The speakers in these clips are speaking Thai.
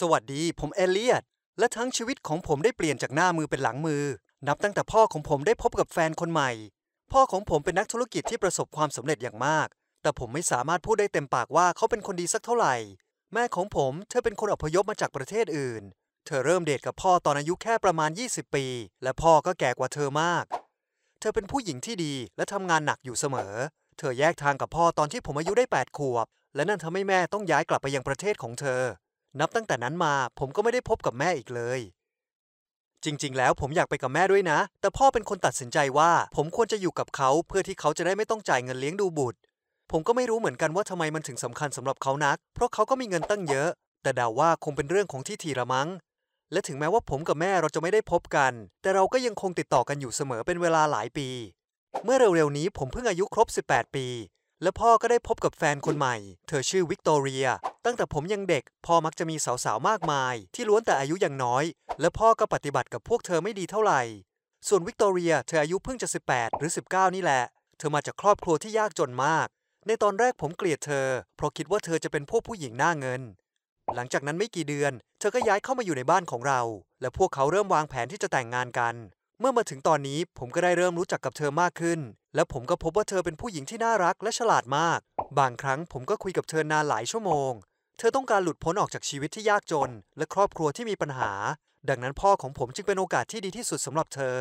สวัสดีผมเอเลียด และทั้งชีวิตของผมได้เปลี่ยนจากหน้ามือเป็นหลังมือ นับตั้งแต่พ่อของผมได้พบกับแฟนคนใหม่ พ่อของผมเป็นนักธุรกิจที่ประสบความสำเร็จอย่างมาก แต่ผมไม่สามารถพูดได้เต็มปากว่าเขาเป็นคนดีสักเท่าไหร่ แม่ของผมเธอเป็นคนอพยพมาจากประเทศอื่น เธอเริ่มเดทกับพ่อตอนอายุแค่ประมาณ 20 ปี และพ่อก็แก่กว่าเธอมาก เธอเป็นผู้หญิงที่ดีและทำงานหนักอยู่เสมอ เธอแยกทางกับพ่อตอนที่ผมอายุได้ 8 ขวบ และนั่นทำให้แม่ต้องย้ายกลับไปยังประเทศของเธอ นับตั้งแต่นั้นมาผมก็ไม่ได้พบกับแม่อีกเลย จริง ๆ แล้วผมอยากไปกับแม่ด้วยนะ แต่พ่อเป็นคนตัดสินใจว่า ผมควรจะอยู่กับเขาเพื่อที่เขาจะได้ไม่ต้องจ่ายเงินเลี้ยงดูบุตร ผมก็ไม่รู้เหมือนกันว่าทำไมมันถึงสำคัญสำหรับเขานัก เพราะเขาก็มีเงินตั้งเยอะ แต่เดาว่าคงเป็นเรื่องของที่ทีละมั้งและถึงแม้ว่าผมกับแม่เราจะไม่ได้พบกัน แต่เราก็ยังคงติดต่อกันอยู่เสมอเป็นเวลาหลายปี เมื่อเร็วๆนี้ผมเพิ่งอายุครบ 18 ปี และพ่อก็ได้พบกับแฟนคนใหม่ เธอชื่อวิกตอเรีย ตั้งแต่ผมยังเด็ก พ่อมักจะมีสาวๆมากมาย ที่ล้วนแต่อายุยังน้อย และพ่อก็ปฏิบัติกับพวกเธอไม่ดีเท่าไหร่ ส่วนวิกตอเรียเธออายุเพิ่งจะ 18 หรือ 19 นี่แหละ เธอมาจากครอบครัวที่ยากจนมาก ในตอนแรกผมเกลียดเธอ เพราะคิดว่าเธอจะเป็นพวกผู้หญิงหน้าเงิน หลังจากนั้นไม่กี่เดือน เธอก็ย้ายเข้ามาอยู่ในบ้านของเรา และพวกเขาเริ่มวางแผนที่จะแต่งงานกัน เมื่อมาถึงตอนนี้ผมก็ได้เริ่มรู้จักกับเธอมากขึ้น และผมก็พบว่าเธอเป็นผู้หญิงที่น่ารักและฉลาดมาก บางครั้งผมก็คุยกับเธอนานหลายชั่วโมง ธอต้องการหลุดพ้นออกจากชีวิตที่ยากจน และครอบครัวที่มีปัญหา ดังนั้นพ่อของผมจึงเป็นโอกาสที่ดีที่สุดสำหรับเธอ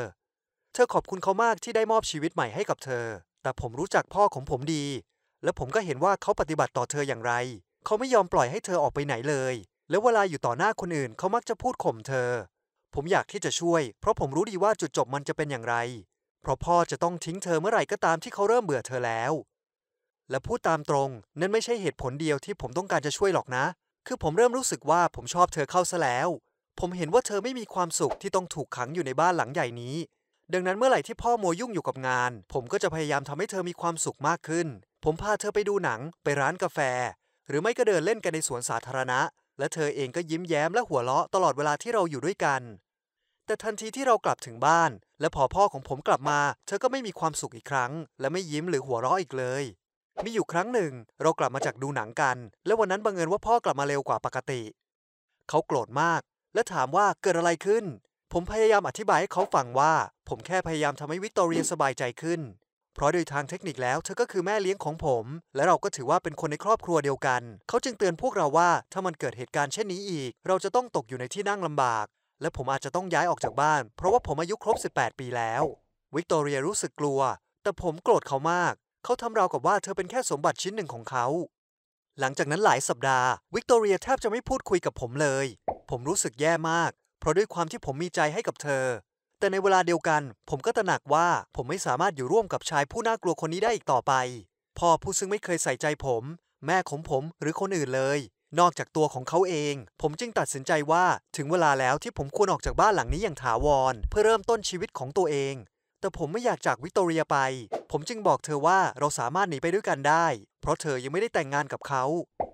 เธอขอบคุณเขามากที่ได้มอบชีวิตใหม่ให้กับเธอ แต่ผมรู้จักพ่อของผมดี และผมก็เห็นว่าเขาปฏิบัติต่อเธออย่างไร เขาไม่ยอมปล่อยให้เธอออกไปไหนเลย และเวลาอยู่ต่อหน้าคนอื่นเขามักจะพูดข่มเธอ ผมอยากที่จะช่วย เพราะผมรู้ดีว่าจุดจบมันจะเป็นอย่างไร เพราะพ่อจะต้องทิ้งเธอเมื่อไหร่ก็ตามที่เขาเริ่มเบื่อเธอแล้ว และพูดตามตรง นั่นไม่ใช่เหตุผลเดียวที่ผมต้องการจะช่วยหรอกนะ คือผมเริ่มรู้สึกว่าผมชอบเธอเข้าซะแล้ว ผมเห็นว่าเธอไม่มีความสุขที่ต้องถูกขังอยู่ในบ้านหลังใหญ่นี้ ดังนั้นเมื่อไหร่ที่พ่อมัวยุ่งอยู่กับงาน ผมก็จะพยายามทำให้เธอมีความสุขมากขึ้น ผมพาเธอไปดูหนัง ไปร้านกาแฟ หรือไม่ก็เดินเล่นกันในสวนสาธารณะ และเธอเองก็ยิ้มแย้มและหัวเราะตลอดเวลาที่เราอยู่ด้วยกัน แต่ทันทีที่เรากลับถึงบ้าน และพอพ่อของผมกลับมา เธอก็ไม่มีความสุขอีกครั้ง และไม่ยิ้มหรือหัวเราะอีกเลย มีอยู่ครั้งหนึ่ง เรากลับมาจากดูหนังกัน และวันนั้นบังเอิญว่าพ่อกลับมาเร็วกว่าปกติ เขาโกรธมาก และถามว่าเกิดอะไรขึ้น ผมพยายามอธิบายให้เขาฟังว่า ผมแค่พยายามทำให้วิกตอเรียสบายใจขึ้น เพราะโดยทางเทคนิคแล้วเธอก็คือแม่เลี้ยงของผม และเราก็ถือว่าเป็นคนในครอบครัวเดียวกัน เขาจึงเตือนพวกเราว่าถ้ามันเกิดเหตุการณ์เช่นนี้อีก เราจะต้องตกอยู่ในที่นั่งลำบาก และผมอาจจะต้องย้ายออกจากบ้าน เพราะว่าผมอายุครบ 18 ปีแล้ว วิกตอเรียรู้สึกกลัว แต่ผมโกรธเขามาก เขาทำราวกับว่าเธอเป็นแค่สมบัติชิ้นหนึ่งของเขา หลังจากนั้นหลายสัปดาห์ วิกตอเรียแทบจะไม่พูดคุยกับผมเลย ผมรู้สึกแย่มาก เพราะด้วยความที่ผมมีใจให้กับเธอ แต่ในเวลาเดียวกัน ผมก็ตระหนักว่าผมไม่สามารถอยู่ร่วมกับชายผู้น่ากลัวคนนี้ได้อีกต่อไป พ่อผู้ซึ่งไม่เคยใส่ใจผม แม่ของผมหรือคนอื่นเลย นอกจากตัวของเขาเอง ผมจึงตัดสินใจว่าถึงเวลาแล้วที่ผมควรออกจากบ้านหลังนี้อย่างถาวร เพื่อเริ่มต้นชีวิตของตัวเองแต่ผมไม่อยากจากวิกตอเรียไป ผมจึงบอกเธอว่าเราสามารถหนีไปด้วยกันได้ เพราะเธอยังไม่ได้แต่งงานกับเขา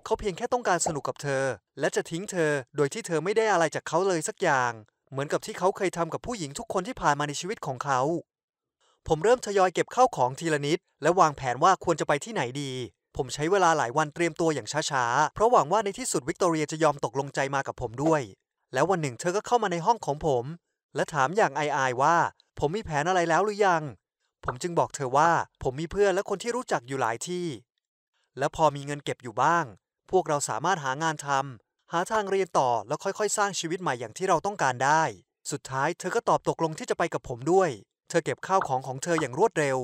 เขาเพียงแค่ต้องการสนุกกับเธอ และจะทิ้งเธอโดยที่เธอไม่ได้อะไรจากเขาเลยสักอย่าง เหมือนกับที่เขาเคยทำกับผู้หญิงทุกคนที่ผ่านมาในชีวิตของเขา ผมเริ่มทยอยเก็บข้าวของทีละนิด และวางแผนว่าควรจะไปที่ไหนดี ผมใช้เวลาหลายวันเตรียมตัวอย่างช้าๆ เพราะหวังว่าในที่สุดวิกตอเรียจะยอมตกลงใจมากับผมด้วย แล้ววันหนึ่งเธอก็เข้ามาในห้องของผม และถามอย่างอายๆว่า ผมมีแผนอะไรแล้วหรือยัง ผมจึงบอกเธอว่าผมมีเพื่อนและคนที่รู้จักอยู่หลายที่ และพอมีเงินเก็บอยู่บ้าง พวกเราสามารถหางานทำหาทางเรียนต่อแล้วค่อยๆ สร้างชีวิตใหม่อย่างที่เราต้องการได้ สุดท้ายเธอก็ตอบตกลงที่จะไปกับผมด้วย เธอเก็บข้าวของของเธออย่างรวดเร็ว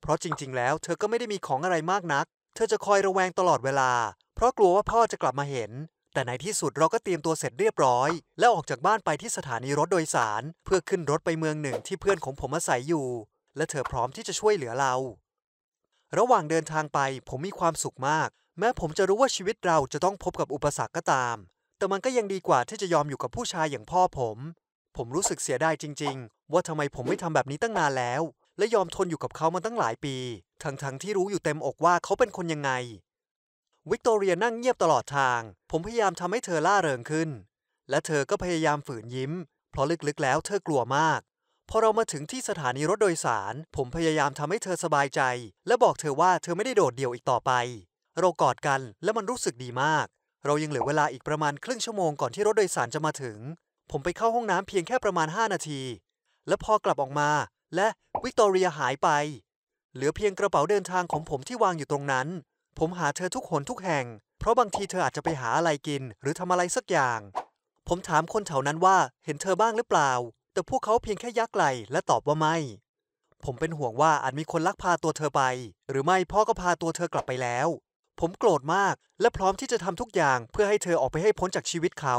เพราะจริง ๆ แล้วเธอก็ไม่ได้มีของอะไรมากนัก เธอจะคอยระแวงตลอดเวลา เพราะกลัวว่าพ่อจะกลับมาเห็นแต่ในที่สุดเราก็เตรียมตัวเสร็จเรียบร้อย และออกจากบ้านไปที่สถานีรถโดยสาร เพื่อขึ้นรถไปเมืองหนึ่งที่เพื่อนของผมอาศัยอยู่ และเธอพร้อมที่จะช่วยเหลือเรา ระหว่างเดินทางไปผมมีความสุขมาก แม้ผมจะรู้ว่าชีวิตเราจะต้องพบกับอุปสรรคก็ตาม แต่มันก็ยังดีกว่าที่จะยอมอยู่กับผู้ชายอย่างพ่อผม ผมรู้สึกเสียดายจริง ๆ ว่าทำไมผมไม่ทำแบบนี้ตั้งนานแล้ว และยอมทนอยู่กับเขามาตั้งหลายปี ทั้งๆที่รู้อยู่เต็มอกว่าเขาเป็นคนยังไง วิกตอเรียนั่งเงียบตลอดทาง ผมพยายามทำให้เธอล่าเริงขึ้น และเธอก็พยายามฝืนยิ้ม เพราะลึกๆแล้วเธอกลัวมาก พอเรามาถึงที่สถานีรถโดยสาร ผมพยายามทำให้เธอสบายใจ และบอกเธอว่าเธอไม่ได้โดดเดี่ยวอีกต่อไป เรากอดกันและมันรู้สึกดีมาก เรายังเหลือเวลาอีกประมาณครึ่งชั่วโมงก่อนที่รถโดยสารจะมาถึง ผมไปเข้าห้องน้ำเพียงแค่ประมาณ 5 นาที และพอกลับออกมา และวิกตอเรียหายไป เหลือเพียงกระเป๋าเดินทางของผมที่วางอยู่ตรงนั้น ผมหาเธอทุกหนทุกแห่ง เพราะบางทีเธออาจจะไปหาอะไรกิน หรือทำอะไรสักอย่าง ผมถามคนแถวนั้นว่าเห็นเธอบ้างหรือเปล่า แต่พวกเขาเพียงแค่ยักไหลและตอบว่าไม่ ผมเป็นห่วงว่าอาจมีคนลักพาตัวเธอไป หรือไม่พ่อก็พาตัวเธอกลับไปแล้ว ผมโกรธมากและพร้อมที่จะทำทุกอย่างเพื่อให้เธอออกไปให้พ้นจากชีวิตเขา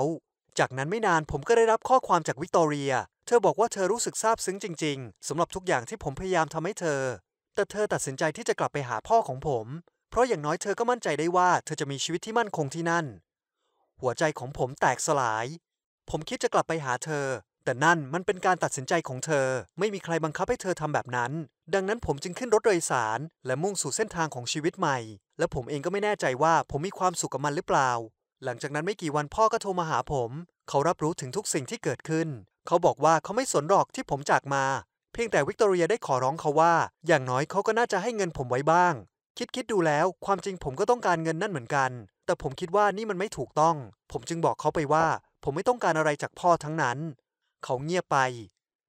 จากนั้นไม่นานผมก็ได้รับข้อความจากวิกตอเรีย เธอบอกว่าเธอรู้สึกซาบซึ้งจริง ๆสำหรับทุกอย่างที่ผมพยายามทำให้เธอ แต่เธอตัดสินใจที่จะกลับไปหาพ่อของผม เพราะอย่างน้อยเธอก็มั่นใจได้ว่าเธอจะมีชีวิตที่มั่นคงที่นั่น หัวใจของผมแตกสลาย ผมคิดจะกลับไปหาเธอ แต่นั่นมันเป็นการตัดสินใจของเธอ ไม่มีใครบังคับให้เธอทำแบบนั้น ดังนั้นผมจึงขึ้นรถโดยสาร และมุ่งสู่เส้นทางของชีวิตใหม่ และผมเองก็ไม่แน่ใจว่าผมมีความสุขกับมันหรือเปล่า หลังจากนั้นไม่กี่วันพ่อก็โทรมาหาผม เขารับรู้ถึงทุกสิ่งที่เกิดขึ้น เขาบอกว่าเขาไม่สนหรอกที่ผมจากมา เพียงแต่วิกตอเรียได้ขอร้องเขาว่า อย่างน้อยเขาก็น่าจะให้เงินผมไว้บ้าง คิดคิดดูแล้ว ความจริงผมก็ต้องการเงินนั่นเหมือนกัน แต่ผมคิดว่านี่มันไม่ถูกต้อง ผมจึงบอกเขาไปว่า ผมไม่ต้องการอะไรจากพ่อทั้งนั้น เขาเงียบไป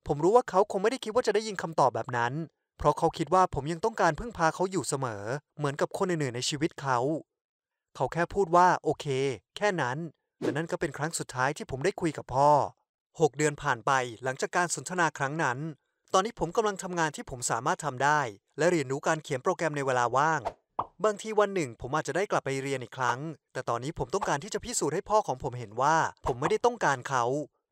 ผมรู้ว่าเขาคงไม่ได้คิดว่าจะได้ยินคำตอบแบบนั้น เพราะเขาคิดว่าผมยังต้องการพึ่งพาเขาอยู่เสมอ เหมือนกับคนอื่นๆในชีวิตเขา เขาแค่พูดว่าโอเค แค่นั้นและนั่นก็เป็นครั้งสุดท้ายที่ผมได้คุยกับพ่อหกเดือนผ่านไปหลังจากการสนทนาครั้งนั้น ตอนนี้ผมกำลังทำงานที่ผมสามารถทำได้ และเรียนรู้การเขียนโปรแกรมในเวลาว่าง บางทีวันหนึ่งผมอาจจะได้กลับไปเรียนอีกครั้ง แต่ตอนนี้ผมต้องการที่จะพิสูจน์ให้พ่อของผมเห็นว่า ผมไม่ได้ต้องการเขา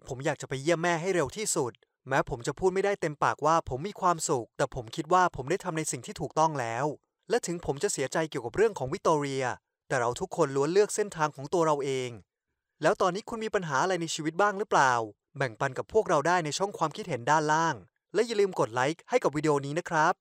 ผมอยากจะไปเยี่ยมแม่ให้เร็วที่สุด แม้ผมจะพูดไม่ได้เต็มปากว่าผมมีความสุข แต่ผมคิดว่าผมได้ทำในสิ่งที่ถูกต้องแล้ว และถึงผมจะเสียใจเกี่ยวกับเรื่องของวิกตอเรีย แต่เราทุกคนล้วนเลือกเส้นทางของตัวเราเอง แล้วตอนนี้คุณมีปัญหาอะไรในชีวิตบ้างหรือเปล่า แบ่งปันกับพวกเราได้ในช่องความคิดเห็นด้านล่าง และอย่าลืมกดไลค์ให้กับวิดีโอนี้นะครับ